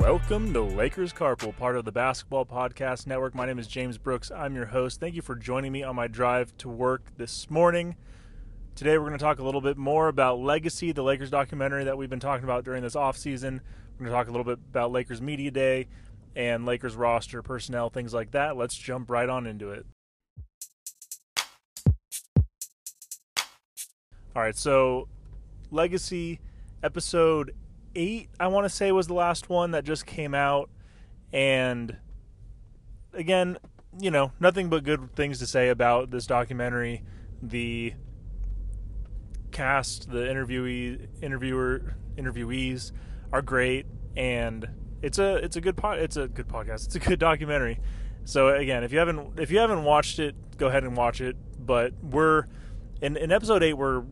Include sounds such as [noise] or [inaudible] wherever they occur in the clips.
Welcome to Lakers Carpool, part of the Basketball Podcast Network. My name is James Brooks. I'm your host. Thank you for joining me on my drive to work this morning. Today, we're going to talk a little bit more about Legacy, the Lakers documentary that we've been talking about during this offseason. We're going to talk a little bit about Lakers Media Day and Lakers roster, personnel, things like that. Let's jump right on into it. All right, so Legacy episode eight, I want to say, was the last one that just came out. And again, you know, nothing but good things to say about this documentary. The cast, the interviewee, interviewer, interviewees are great, and it's a it's a good pod, it's a good podcast. It's a good documentary. So again, if you haven't if you haven't watched it, go ahead and watch it. But we're in in episode eight, we're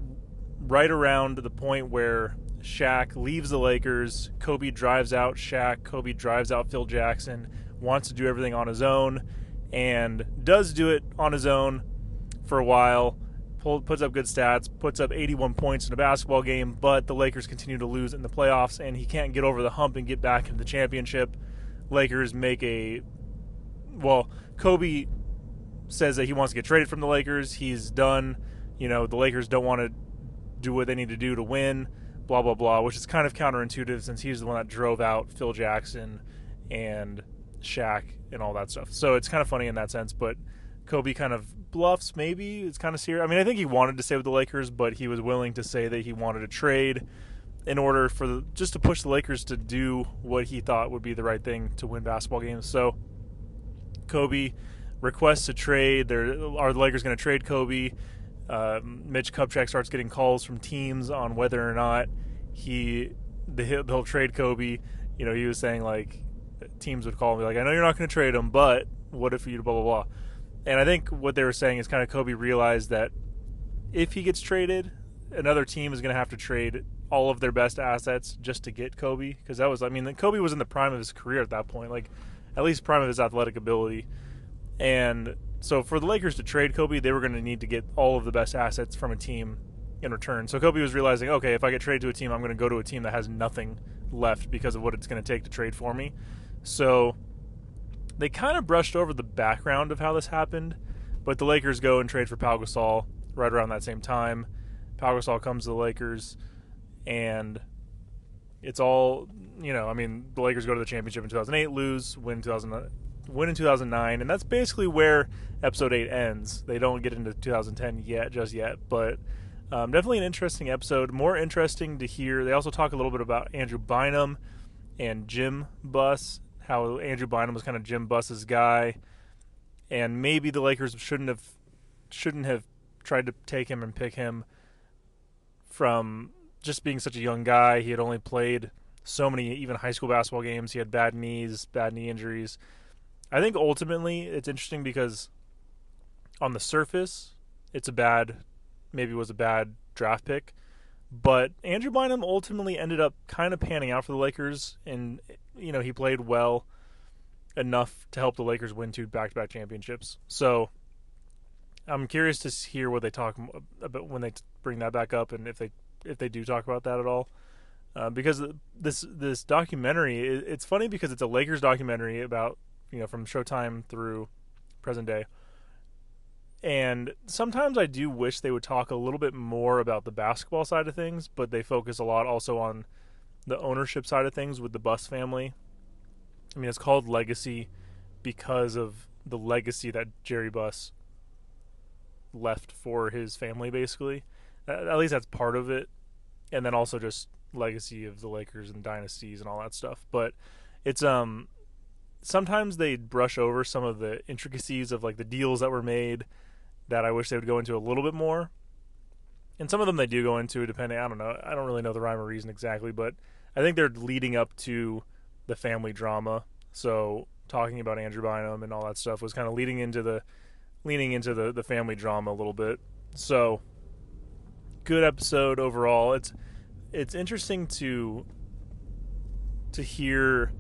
right around the point where Shaq leaves the Lakers. Kobe drives out Shaq. Kobe drives out Phil Jackson. Wants to do everything on his own, and does do it on his own for a while. Pull, puts up good stats, puts up 81 points in a basketball game, but the Lakers continue to lose in the playoffs, and he can't get over the hump and get back into the championship. Lakers make a well, Kobe says that he wants to get traded from the Lakers. He's done. You know, the Lakers don't want to do what they need to do to win blah blah blah, which is kind of counterintuitive since he's the one that drove out Phil Jackson and Shaq and all that stuff. So it's kind of funny in that sense, but Kobe kind of bluffs maybe. It's kind of serious. I mean, I think he wanted to stay with the Lakers, but he was willing to say that he wanted to trade in order for the, just to push the Lakers to do what he thought would be the right thing to win basketball games. So Kobe requests a trade. There are the Lakers going to trade Kobe? Uh, Mitch Kupchak starts getting calls from teams on whether or not he they'll trade Kobe. You know, he was saying like teams would call me like, I know you're not going to trade him, but what if you blah blah blah. And I think what they were saying is kind of Kobe realized that if he gets traded, another team is going to have to trade all of their best assets just to get Kobe because that was I mean Kobe was in the prime of his career at that point, like at least prime of his athletic ability, and so for the Lakers to trade Kobe, they were going to need to get all of the best assets from a team in return. So Kobe was realizing, okay, if I get traded to a team, I'm going to go to a team that has nothing left because of what it's going to take to trade for me. So they kind of brushed over the background of how this happened, but the Lakers go and trade for Pau Gasol right around that same time. Pau Gasol comes to the Lakers, and it's all you know. I mean, the Lakers go to the championship in 2008, lose, win 2000 win in 2009, and that's basically where episode 8 ends. They don't get into 2010 yet, just yet, but um, definitely an interesting episode. More interesting to hear. They also talk a little bit about Andrew Bynum and Jim Buss, how Andrew Bynum was kind of Jim Buss's guy, and maybe the Lakers shouldn't have shouldn't have tried to take him and pick him from just being such a young guy. He had only played so many even high school basketball games. He had bad knees, bad knee injuries. I think ultimately it's interesting because on the surface, it's a bad, maybe was a bad draft pick, but Andrew Bynum ultimately ended up kind of panning out for the Lakers, and you know he played well enough to help the Lakers win two back-to-back championships. So I'm curious to hear what they talk about when they bring that back up, and if they if they do talk about that at all. Uh, because this this documentary, it's funny because it's a Lakers documentary about you know from Showtime through present day. And sometimes I do wish they would talk a little bit more about the basketball side of things, but they focus a lot also on the ownership side of things with the Buss family. I mean, it's called Legacy because of the legacy that Jerry Buss left for his family, basically. At least that's part of it. And then also just legacy of the Lakers and dynasties and all that stuff. But it's um sometimes they brush over some of the intricacies of like the deals that were made that I wish they would go into a little bit more. And some of them they do go into, depending. I don't know. I don't really know the rhyme or reason exactly, but I think they're leading up to the family drama. So talking about Andrew Bynum and all that stuff was kind of leading into the leaning into the the family drama a little bit. So good episode overall. It's it's interesting to to hear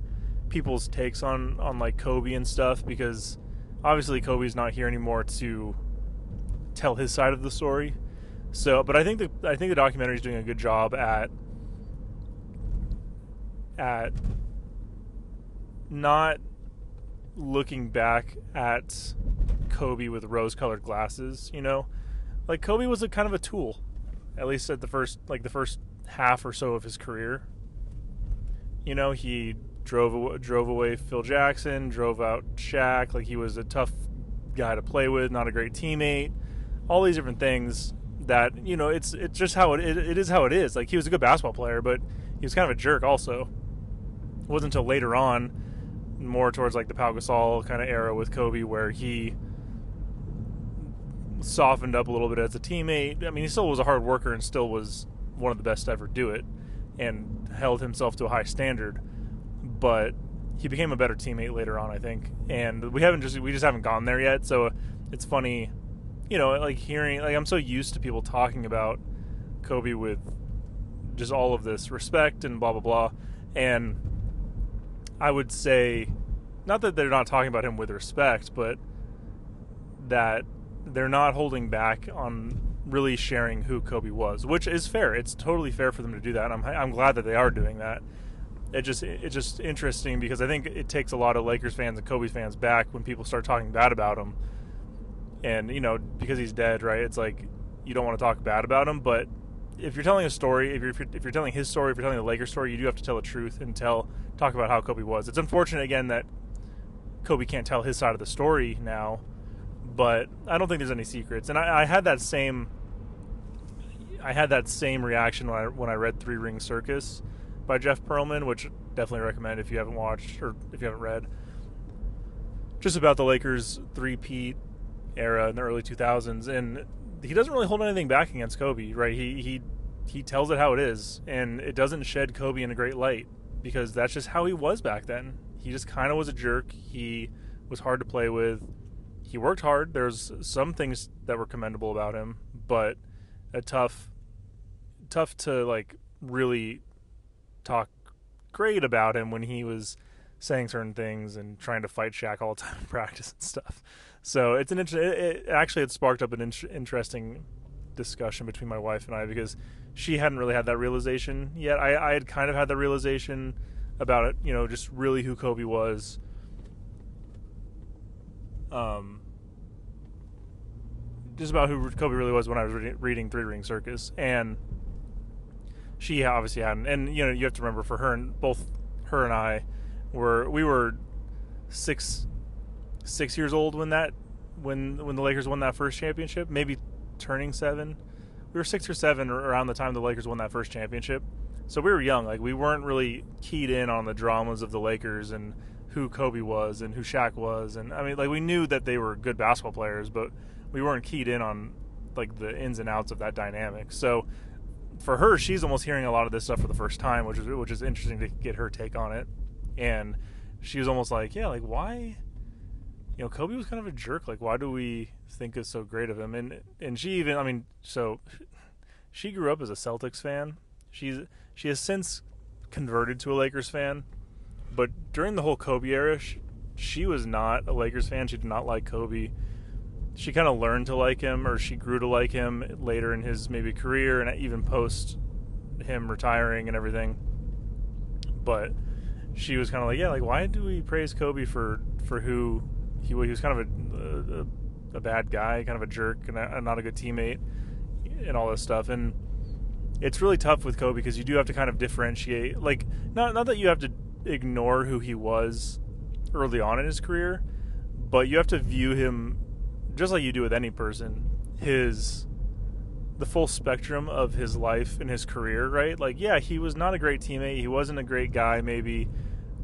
people's takes on on like Kobe and stuff because obviously Kobe's not here anymore to tell his side of the story. So, but I think the I think the documentary is doing a good job at at not looking back at Kobe with rose-colored glasses, you know, like Kobe was a kind of a tool, at least at the first like the first half or so of his career. You know, he drove drove away Phil Jackson, drove out Shaq. Like he was a tough guy to play with, not a great teammate. All these different things that you know, it's it's just how it it, it is how it is. Like he was a good basketball player, but he was kind of a jerk also. It wasn't until later on, more towards like the Pau Gasol kind of era with Kobe, where he softened up a little bit as a teammate. I mean, he still was a hard worker and still was one of the best to ever do it, and held himself to a high standard. But he became a better teammate later on, I think. And we haven't just we just haven't gone there yet. So it's funny, you know, like hearing like I'm so used to people talking about Kobe with just all of this respect and blah blah blah, and I would say, not that they're not talking about him with respect, but that they're not holding back on really sharing who Kobe was, which is fair. It's totally fair for them to do that. I'm I'm glad that they are doing that. It just it's just interesting because I think it takes a lot of Lakers fans and Kobe fans back when people start talking bad about him. And you know, because he's dead, right? It's like you don't want to talk bad about him, but if you're telling a story, if you're, if you're, if you're telling his story, if you're telling the Lakers story, you do have to tell the truth and tell talk about how Kobe was. It's unfortunate again that Kobe can't tell his side of the story now, but I don't think there's any secrets. And I, I had that same I had that same reaction when I when I read Three Ring Circus by Jeff Pearlman, which definitely recommend if you haven't watched or if you haven't read. Just about the Lakers three-peat era in the early 2000s, and he doesn't really hold anything back against Kobe, right? He he he tells it how it is, and it doesn't shed Kobe in a great light because that's just how he was back then. He just kind of was a jerk. He was hard to play with. He worked hard. There's some things that were commendable about him, but a tough tough to like really talk great about him when he was saying certain things and trying to fight Shaq all the time [laughs] in practice and stuff. So it's an interesting. it, it, actually it sparked up an in- interesting discussion between my wife and I because she hadn't really had that realization yet. I, I had kind of had the realization about it, you know, just really who Kobe was. Um, just about who Kobe really was when I was re- reading Three Ring Circus, and she obviously hadn't. And you know, you have to remember for her and both her and I were we were six six years old when that when when the Lakers won that first championship, maybe turning seven. We were six or seven around the time the Lakers won that first championship, so we were young. Like we weren't really keyed in on the dramas of the Lakers and who Kobe was and who Shaq was, and I mean, like we knew that they were good basketball players, but we weren't keyed in on like the ins and outs of that dynamic. So for her, she's almost hearing a lot of this stuff for the first time, which is which is interesting to get her take on it. And she was almost like, yeah, like why? You know, Kobe was kind of a jerk. Like, why do we think it's so great of him? And and she even, I mean, so she grew up as a Celtics fan. She's she has since converted to a Lakers fan, but during the whole Kobe era, she, she was not a Lakers fan. She did not like Kobe she kind of learned to like him or she grew to like him later in his maybe career and even post him retiring and everything. But she was kind of like yeah like why do we praise kobe for for who he, he was kind of a, a, a bad guy kind of a jerk and a, not a good teammate and all this stuff. And it's really tough with kobe because you do have to kind of differentiate like not not that you have to ignore who he was early on in his career but you have to view him just like you do with any person, his the full spectrum of his life and his career, right? Like, yeah, he was not a great teammate. He wasn't a great guy, maybe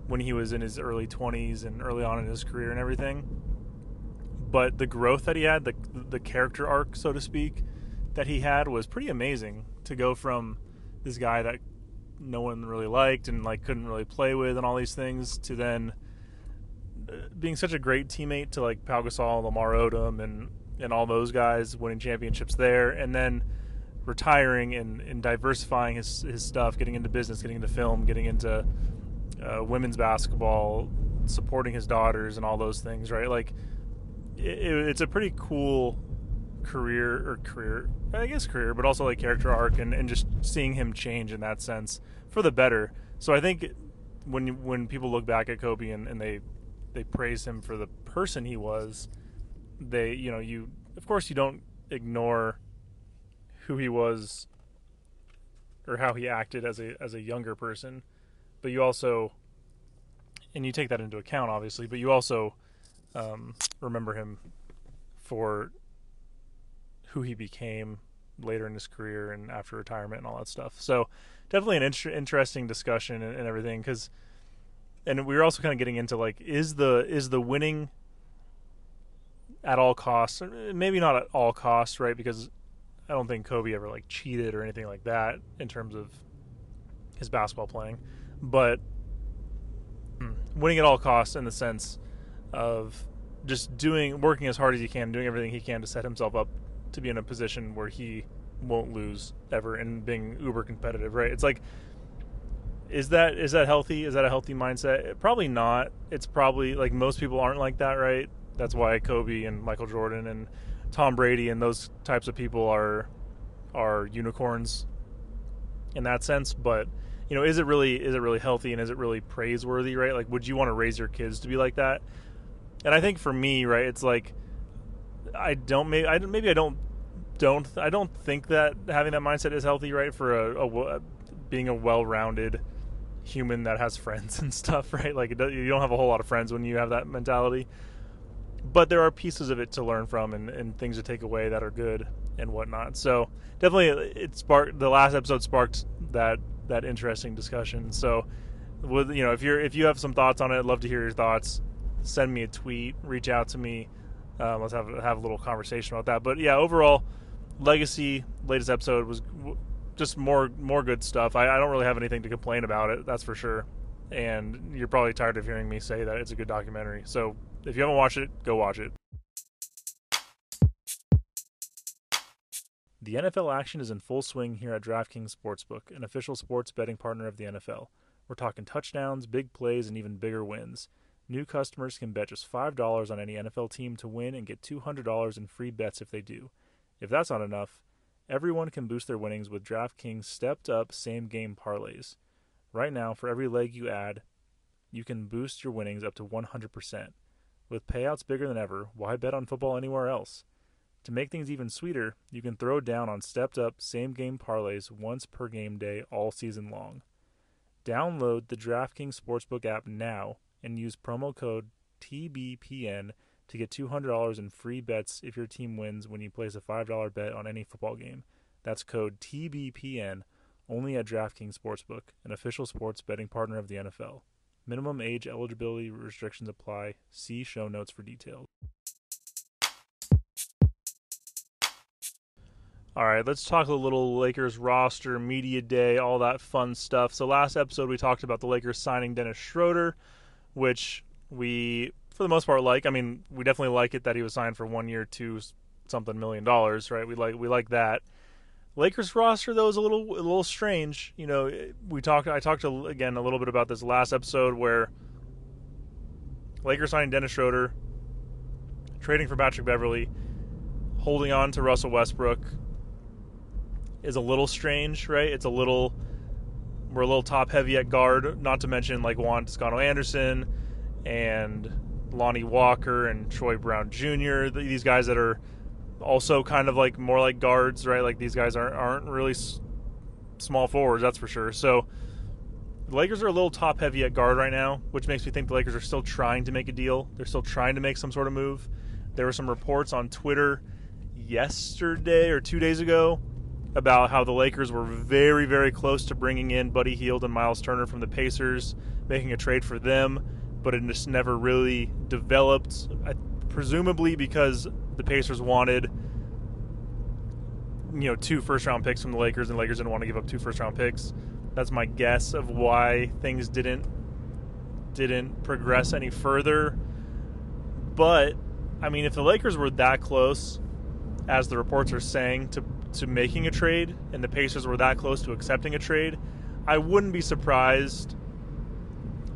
when he was in his early 20s and early on in his career and everything. But the growth that he had, the the character arc, so to speak, that he had was pretty amazing. To go from this guy that no one really liked and like couldn't really play with and all these things to then being such a great teammate to like Pau Gasol, Lamar Odom, and and all those guys winning championships there, and then retiring and, and diversifying his his stuff, getting into business, getting into film, getting into uh, women's basketball, supporting his daughters, and all those things. Right, like it, it's a pretty cool career or career, I guess career, but also like character arc, and and just seeing him change in that sense for the better. So I think when when people look back at Kobe and, and they they praise him for the person he was, they you know you of course you don't ignore who he was or how he acted as a as a younger person, but you also and you take that into account obviously, but you also um, remember him for who he became later in his career and after retirement and all that stuff. So definitely an inter- interesting discussion and, and everything because and we were also kind of getting into like is the is the winning at all costs maybe not at all costs right? Because i don't think kobe ever like cheated or anything like that in terms of his basketball playing. But hmm, winning at all costs in the sense of just doing working as hard as he can doing everything he can to set himself up to be in a position where he won't lose ever and being uber competitive right? It's like is that is that healthy? Is that a healthy mindset? Probably not. It's probably like most people aren't like that, right? That's why Kobe and Michael Jordan and Tom Brady and those types of people are are unicorns in that sense. But you know, is it really is it really healthy and is it really praiseworthy, right? Like, would you want to raise your kids to be like that? And I think for me, right, it's like I don't maybe I maybe I don't don't I don't think that having that mindset is healthy, right? For a, a being a well-rounded human that has friends [laughs] and stuff, right? Like you don't have a whole lot of friends when you have that mentality. But there are pieces of it to learn from and, and things to take away that are good and whatnot. So definitely, it sparked the last episode sparked that that interesting discussion. So, with you know, if you're if you have some thoughts on it, I'd love to hear your thoughts. Send me a tweet, reach out to me. Um, let's have have a little conversation about that. But yeah, overall, Legacy latest episode was just more more good stuff. I, I don't really have anything to complain about it. That's for sure. And you're probably tired of hearing me say that it's a good documentary. So if you haven't watched it, go watch it. The NFL action is in full swing here at DraftKings Sportsbook, an official sports betting partner of the NFL. We're talking touchdowns, big plays, and even bigger wins. New customers can bet just $5 on any NFL team to win and get $200 in free bets if they do. If that's not enough, Everyone can boost their winnings with DraftKings stepped up same game parlays. Right now, for every leg you add, you can boost your winnings up to 100%. With payouts bigger than ever, why bet on football anywhere else? To make things even sweeter, you can throw down on stepped up same game parlays once per game day all season long. Download the DraftKings Sportsbook app now and use promo code TBPN to get $200 in free bets if your team wins when you place a $5 bet on any football game. That's code TBPN only at DraftKings Sportsbook, an official sports betting partner of the NFL. Minimum age eligibility restrictions apply. See show notes for details. All right, let's talk a little Lakers roster, media day, all that fun stuff. So, last episode we talked about the Lakers signing Dennis Schroeder, which we for the most part like. I mean, we definitely like it that he was signed for one year, two something million dollars, right? We like we like that. Lakers roster though is a little a little strange. You know, we talked. I talked to, again a little bit about this last episode where Lakers signed Dennis Schroeder, trading for Patrick Beverley, holding on to Russell Westbrook is a little strange, right? It's a little we're a little top heavy at guard, not to mention like Juan Toscano Anderson and Lonnie Walker and Troy Brown Jr. These guys that are also kind of like more like guards, right? Like these guys aren't aren't really s- small forwards, that's for sure. So the Lakers are a little top heavy at guard right now, which makes me think the Lakers are still trying to make a deal. They're still trying to make some sort of move. There were some reports on Twitter yesterday or two days ago about how the Lakers were very, very close to bringing in Buddy Hield and Miles Turner from the Pacers, making a trade for them but it just never really developed. presumably because the Pacers wanted, you know, two first round picks from the Lakers, and the Lakers didn't want to give up two first round picks. That's my guess of why things didn't didn't progress any further. But I mean, if the Lakers were that close, as the reports are saying, to to making a trade, and the Pacers were that close to accepting a trade, I wouldn't be surprised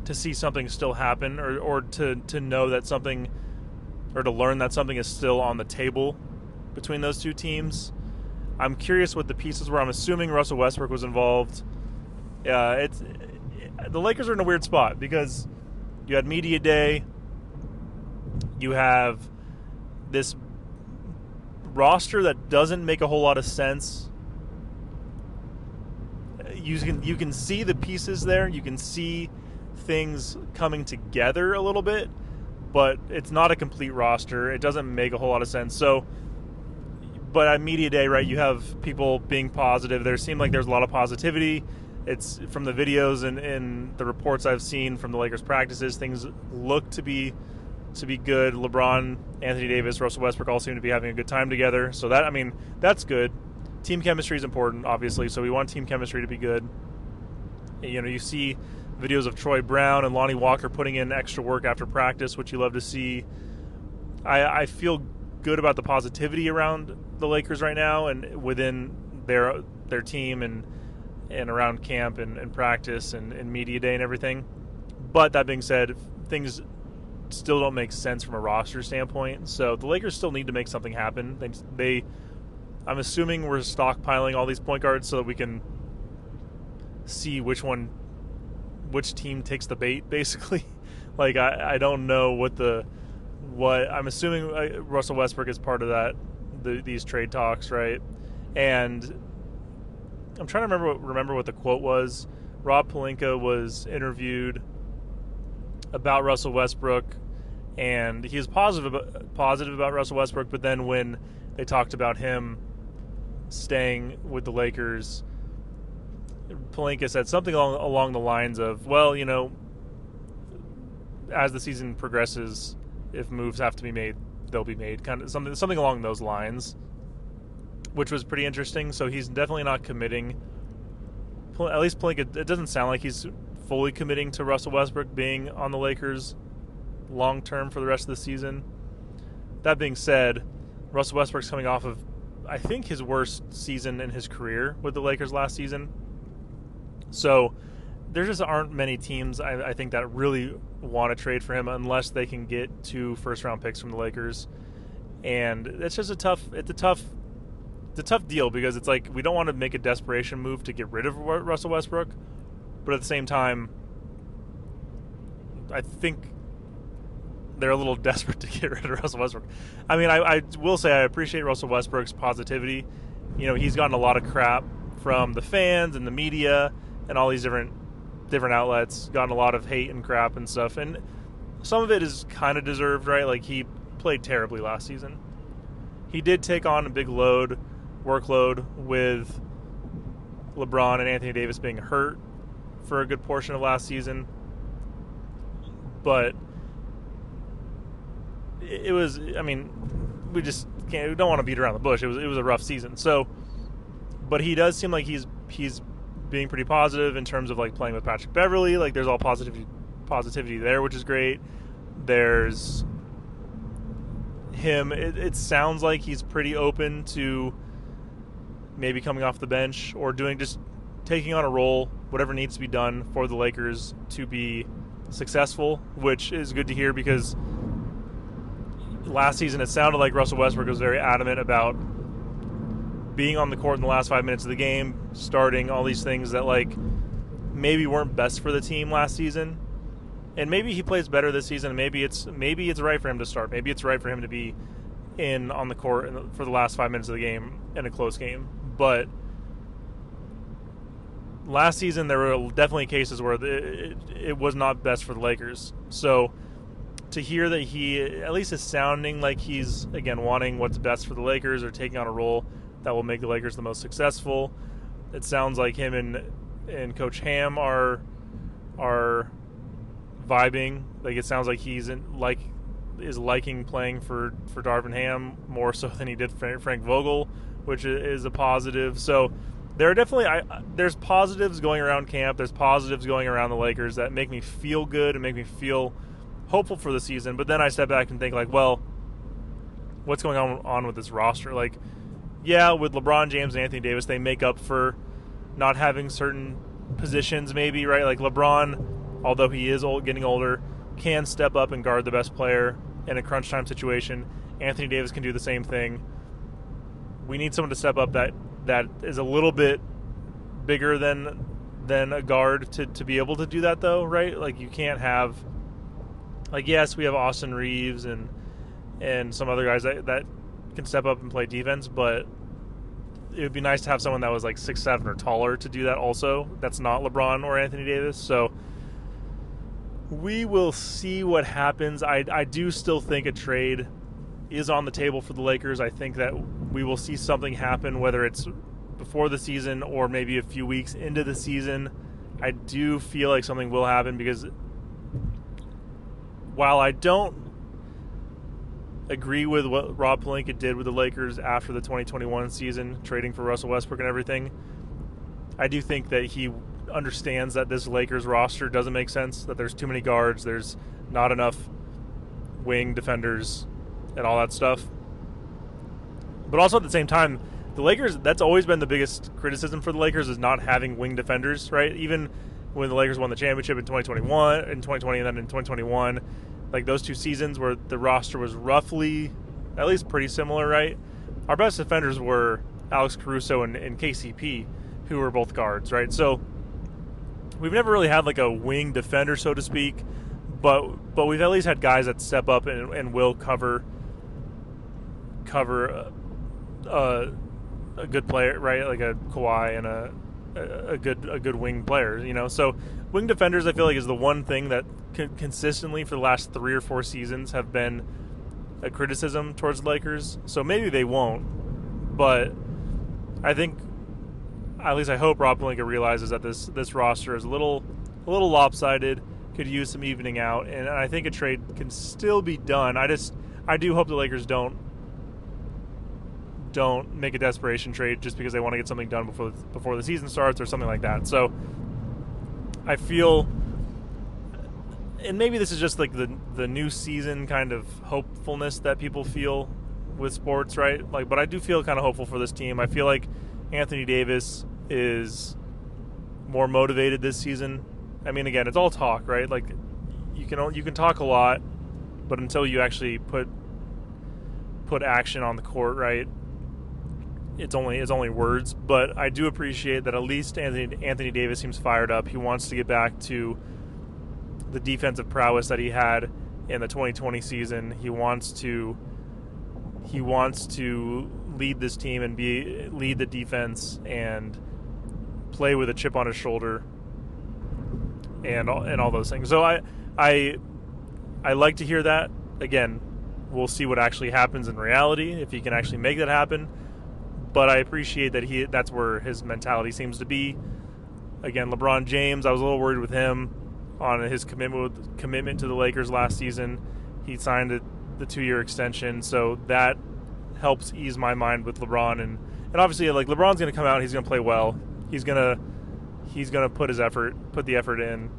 to see something still happen or, or to, to know that something or to learn that something is still on the table between those two teams. I'm curious what the pieces were. I'm assuming Russell Westbrook was involved. Uh, it's the Lakers are in a weird spot because you had media day, you have this roster that doesn't make a whole lot of sense. You can you can see the pieces there. You can see things coming together a little bit, but it's not a complete roster. It doesn't make a whole lot of sense. So, but at media day, right? You have people being positive. There seemed like there's a lot of positivity. It's from the videos and, and the reports I've seen from the Lakers practices. Things look to be to be good. LeBron, Anthony Davis, Russell Westbrook all seem to be having a good time together. So that I mean, that's good. Team chemistry is important, obviously. So we want team chemistry to be good. You know, you see videos of Troy Brown and Lonnie Walker putting in extra work after practice, which you love to see. I, I feel good about the positivity around the Lakers right now and within their their team and and around camp and, and practice and, and media day and everything. But that being said, things still don't make sense from a roster standpoint. So the Lakers still need to make something happen. They, they I'm assuming we're stockpiling all these point guards so that we can see which one, which team takes the bait. [laughs] Basically, like I, I don't know what the what I'm assuming uh, Russell Westbrook is part of that the, these trade talks, right? And I'm trying to remember what, remember what the quote was. Rob Pelinka was interviewed about Russell Westbrook, and he was positive about, positive about Russell Westbrook. But then when they talked about him staying with the Lakers, Pelinka said something along, along the lines of, "Well, you know, as the season progresses, if moves have to be made, they'll be made." Kind of something something along those lines, which was pretty interesting. So he's definitely not committing. At least Pelinka, it doesn't sound like he's fully committing to Russell Westbrook being on the Lakers long term for the rest of the season. That being said, Russell Westbrook's coming off of, I think, his worst season in his career with the Lakers last season. So there just aren't many teams I, I think that really want to trade for him unless they can get two first round picks from the Lakers. And it's just a tough. It's a tough. It's a tough deal because it's like we don't want to make a desperation move to get rid of Russell Westbrook, but at the same time, I think they're a little [laughs] desperate to get rid of Russell Westbrook. I mean, I, I, will say I appreciate Russell Westbrook's positivity. You know, he's gotten a lot of crap from the fans and the media and all these different different outlets. Gotten a lot of hate and crap and stuff, and some of it is kind of deserved, right? Like he played terribly last season. He did take on a big load, workload with LeBron and Anthony Davis being hurt for a good portion of last season. But it was, I mean, we just can't, we don't want to beat around the bush. It was, it was a rough season. So, but he does seem like he's, he's being pretty positive in terms of like playing with Patrick Beverley. Like there's all positivity, positivity there, which is great. There's him. It, it sounds like he's pretty open to maybe coming off the bench or doing just taking on a role, whatever needs to be done for the Lakers to be successful, which is good to hear because last season it sounded like Russell Westbrook was very adamant about being on the court in the last five minutes of the game, starting all these things that like maybe weren't best for the team last season. And maybe he plays better this season. Maybe it's maybe it's right for him to start. Maybe it's right for him to be in on the court for the last five minutes of the game in a close game. But last season there were definitely cases where it, it, was not best for the Lakers. So to hear that he at least is sounding like he's again wanting what's best for the Lakers or taking on a role that will make the Lakers the most successful. It sounds like him and and Coach Ham are are vibing. Like it sounds like he's in, like is liking playing for for Darvin Ham more so [laughs] than he did Frank Vogel, which is a positive. So there are definitely I, there's positives going around camp. There's positives going around the Lakers that make me feel good and make me feel hopeful for the season. But then I step back and think like, well, what's going on on with this roster? Like, yeah, with LeBron James and Anthony Davis, they make up for not having certain positions, maybe right. Like LeBron, although he is old, getting older, can step up and guard the best player in a crunch time situation. Anthony Davis can do the same thing. We need someone to step up that that is a little bit bigger than than a guard to, to be able to do that though, right? Like you can't have like yes, we have Austin Reaves and and some other guys that, that can step up and play defense, but it would be nice to have someone that was like six seven or taller to do that also. That's not LeBron or Anthony Davis. So we will see what happens. I I do still think a trade is on the table for the Lakers. I think that we will see something happen, whether it's before the season or maybe a few weeks into the season. I do feel like something will happen because while I don't agree with what Rob Pelinka did with the Lakers after the 2021 season, trading for Russell Westbrook and everything, I do think that he understands that this Lakers roster doesn't make sense, that there's too many guards, there's not enough wing defenders, and all that stuff. But also at the same time, the Lakers, that's always been the biggest criticism for the Lakers is not having wing defenders, right? Even when the Lakers won the championship in 2021, in 2020, and then in 2021, like those two seasons where the roster was roughly at least pretty similar, right? Our best defenders were Alex Caruso and, and KCP, who were both guards, right? So we've never really had like a wing defender, so to speak, but but we've at least had guys that step up and, and will cover cover a, a, a, good player, right? Like a Kawhi and a a good a good wing player, you know. So wing defenders, I feel like, is the one thing that consistently for the last three or four seasons have been a criticism towards the Lakers. So maybe they won't, but I think at least I hope Rob Pelinka realizes that this this roster is a little a little lopsided, could use some evening out, and I think a trade can still be done. I just I do hope the Lakers don't don't make a desperation trade just because they want to get something done before before the season starts or something like that. So I feel and maybe this is just like the the new season kind of hopefulness that people feel with sports, right? Like but I do feel kind of hopeful for this team. I feel like Anthony Davis is more motivated this season. I mean again, it's all talk, right? Like you can you can talk a lot, but until you actually put put action on the court, right? it's only it's only words, but I do appreciate that at least Anthony Anthony Davis seems fired up. He wants to get back to the defensive prowess that he had in the 2020 season. He wants to he wants to lead this team and be lead the defense and play with a chip on his shoulder and all, and all those things. So I I I like to hear that. Again, we'll see what actually happens in reality if he can actually make that happen but I appreciate that he that's where his mentality seems to be. Again, LeBron James, I was a little worried with him on his commitment commitment to the Lakers last season. He signed the two year extension, so that helps ease my mind with LeBron and and obviously like LeBron's going to come out, he's going to play well. He's to he's to put his effort, put the effort in,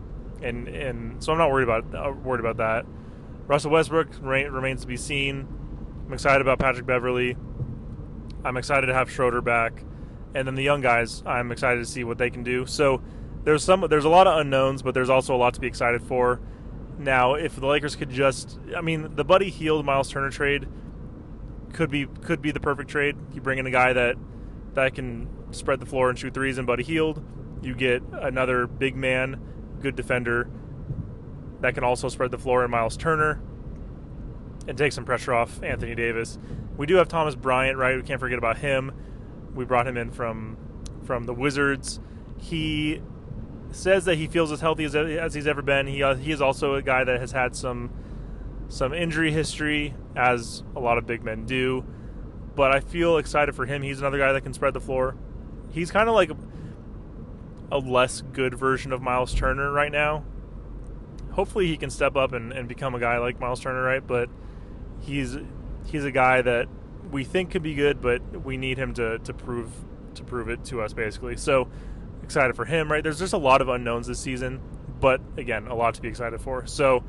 and and so I'm not worried about uh, worried about that. Russell Westbrook remains to be seen. I'm excited about Patrick Beverley. I'm excited to have Schroeder back, and then the young guys. I'm excited to see what they can do. So there's some there's a lot of unknowns, but there's also a lot to be excited for. Now, if the Lakers could just, I mean, the Buddy Hield Miles Turner trade could be could be the perfect trade. You bring in a guy that that can spread the floor and shoot threes, and Buddy Hield. You get another big man, good defender that can also spread the floor in Miles Turner and take some pressure off Anthony Davis. We do have Thomas Bryant, right? We can't forget about him. We brought him in from from the Wizards. He says that he feels as healthy as, as he's ever been. He uh, he is also a guy that has had some some injury history, as a lot of big men do. But I feel excited for him. He's another guy that can spread the floor. He's kind of like a, less good version of Miles Turner right now. Hopefully, he can step up and, and become a guy like Miles Turner, right? But he's he's a guy that we think could be good, but we need him to to prove to prove it to us basically. So excited for him, right? There's just a lot of unknowns this season, but again, a lot to be excited for. So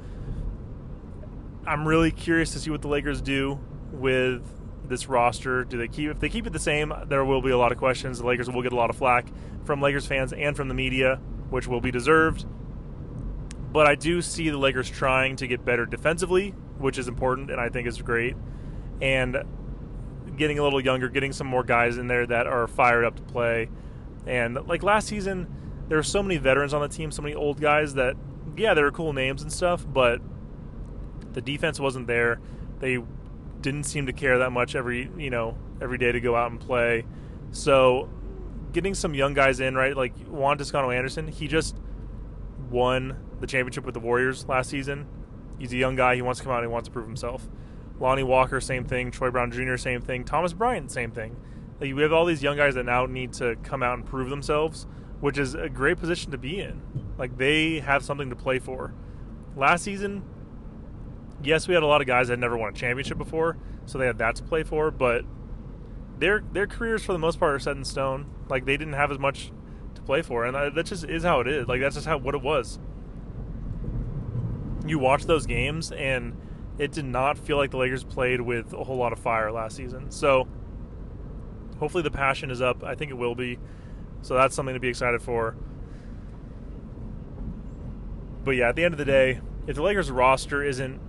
I'm really curious to see what the Lakers do with this roster. Do they keep if they keep it the same, there will be a lot of questions. The Lakers will get a lot of flack from Lakers fans and from the media, which will be deserved. But I do see the Lakers trying to get better defensively, which is important and I think is great. And getting a little younger, getting some more guys in there that are fired up to play. And like last season, there were so many veterans on the team, so many old guys that yeah, there were cool names and stuff, but the defense wasn't there. They didn't seem to care that much every you know every day to go out and play. So getting some young guys in, right? Like Juan Toscano Anderson, he just won the championship with the Warriors last season. He's a young guy. He wants to come out and he wants to prove himself. Lonnie Walker, same thing. Troy Brown Jr., same thing. Thomas Bryant, same thing. Like we have all these young guys that now need to come out and prove themselves, which is a great position to be in. Like they have something to play for. Last season, yes, we had a lot of guys that never won a championship before, so they had that to play for. But their their careers for the most part are set in stone. Like they didn't have as much to play for, and that just is how it is. Like that's just how what it was. You watch those games, and it did not feel like the Lakers played with a whole lot of fire last season. So hopefully the passion is up. I think it will be. So that's something to be excited for. But yeah, at the end of the day, if the Lakers roster isn't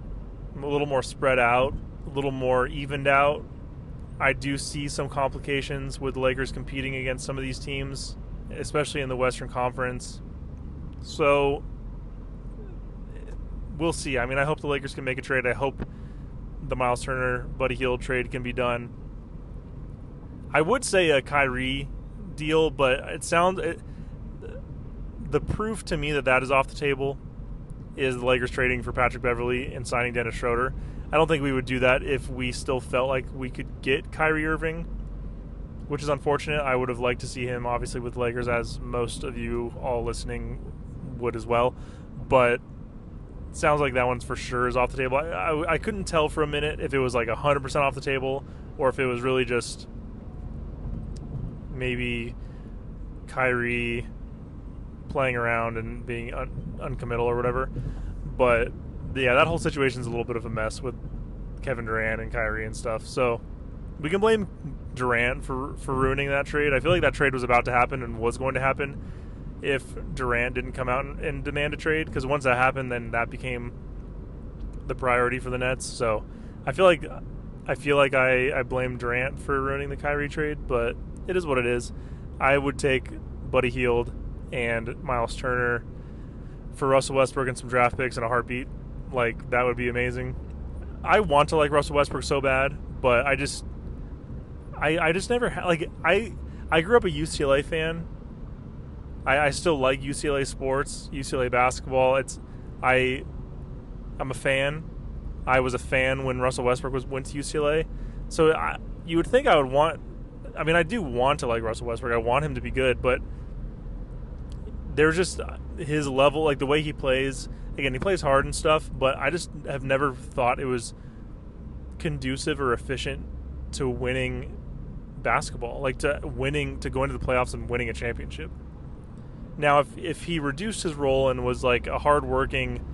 a little more spread out, a little more evened out, I do see some complications with the Lakers competing against some of these teams, especially in the Western Conference. So we'll see. I mean, I hope the Lakers can make a trade. I hope the Miles Turner Buddy Hield trade can be done. I would say a Kyrie deal, but it sounds it, the proof to me that that is off the table is the Lakers trading for Patrick Beverley and signing Dennis Schroeder. I don't think we would do that if we still felt like we could get Kyrie Irving, which is unfortunate. I would have liked to see him, obviously, with Lakers, as most of you all listening would as well. But sounds like that one's for sure is off the table. I, I, I couldn't tell for a minute if it was like 100% off the table or if it was really just maybe Kyrie playing around and being un- uncommittal or whatever. But yeah, that whole situation's a little bit of a mess with Kevin Durant and Kyrie and stuff. So we can blame Durant for for ruining that trade. I feel like that trade was about to happen and was going to happen if Durant didn't come out and, and demand a trade because once that happened, then that became the priority for the Nets. So I feel like I feel like I, I blame Durant for ruining the Kyrie trade, but it is what it is. I would take Buddy Hield and Miles Turner for Russell Westbrook and some draft picks in a heartbeat. Like that would be amazing. I want to like Russell Westbrook so bad, but I just I I just never ha- like I I grew up a UCLA fan. I, I still like UCLA sports, UCLA basketball. It's I I'm a fan. I was a fan when Russell Westbrook was went to UCLA. So I, you would think I would want I mean I do want to like Russell Westbrook. I want him to be good, but there's just his level, like the way he plays. Again, he plays hard and stuff, but I just have never thought it was conducive or efficient to winning basketball, like to winning, to going to the playoffs and winning a championship. Now, if if he reduced his role and was like a hardworking,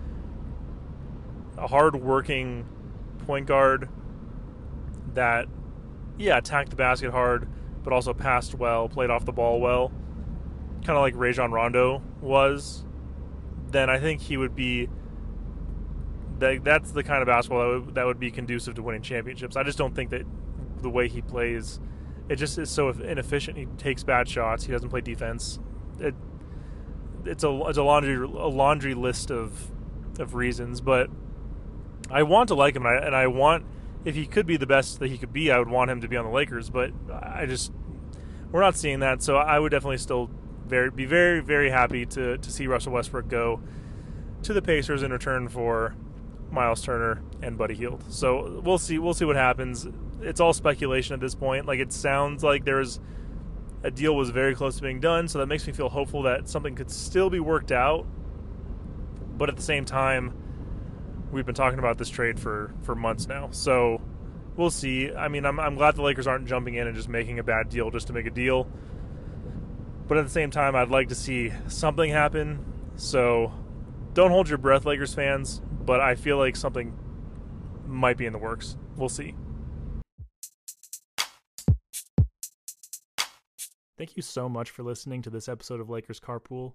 a hardworking point guard that, yeah, attacked the basket hard, but also passed well, played off the ball well kind of like Rajon Rondo was, then I think he would be. That, that's the kind of basketball that would, that would be conducive to winning championships. I just don't think that the way he plays, it just is so inefficient. He takes bad shots. He doesn't play defense. It, it's a it's a laundry a laundry list of of reasons, but I want to like him, and I, and I want if he could be the best that he could be, I would want him to be on the Lakers. But I just we're not seeing that, so I would definitely still very be very very happy to to see Russell Westbrook go to the Pacers in return for Miles Turner and Buddy Hield. So we'll see we'll see what happens. It's all speculation at this point. Like it sounds like there's a deal was very close to being done, so that makes me feel hopeful that something could still be worked out. But at the same time, we've been talking about this trade for for months now. So we'll see. I mean, I'm I'm glad the Lakers aren't jumping in and just making a bad deal just to make a deal. But at the same time, I'd like to see something happen. So don't hold your breath, Lakers fans. But I feel like something might be in the works. We'll see. Thank you so much for listening to this episode of Lakers Carpool.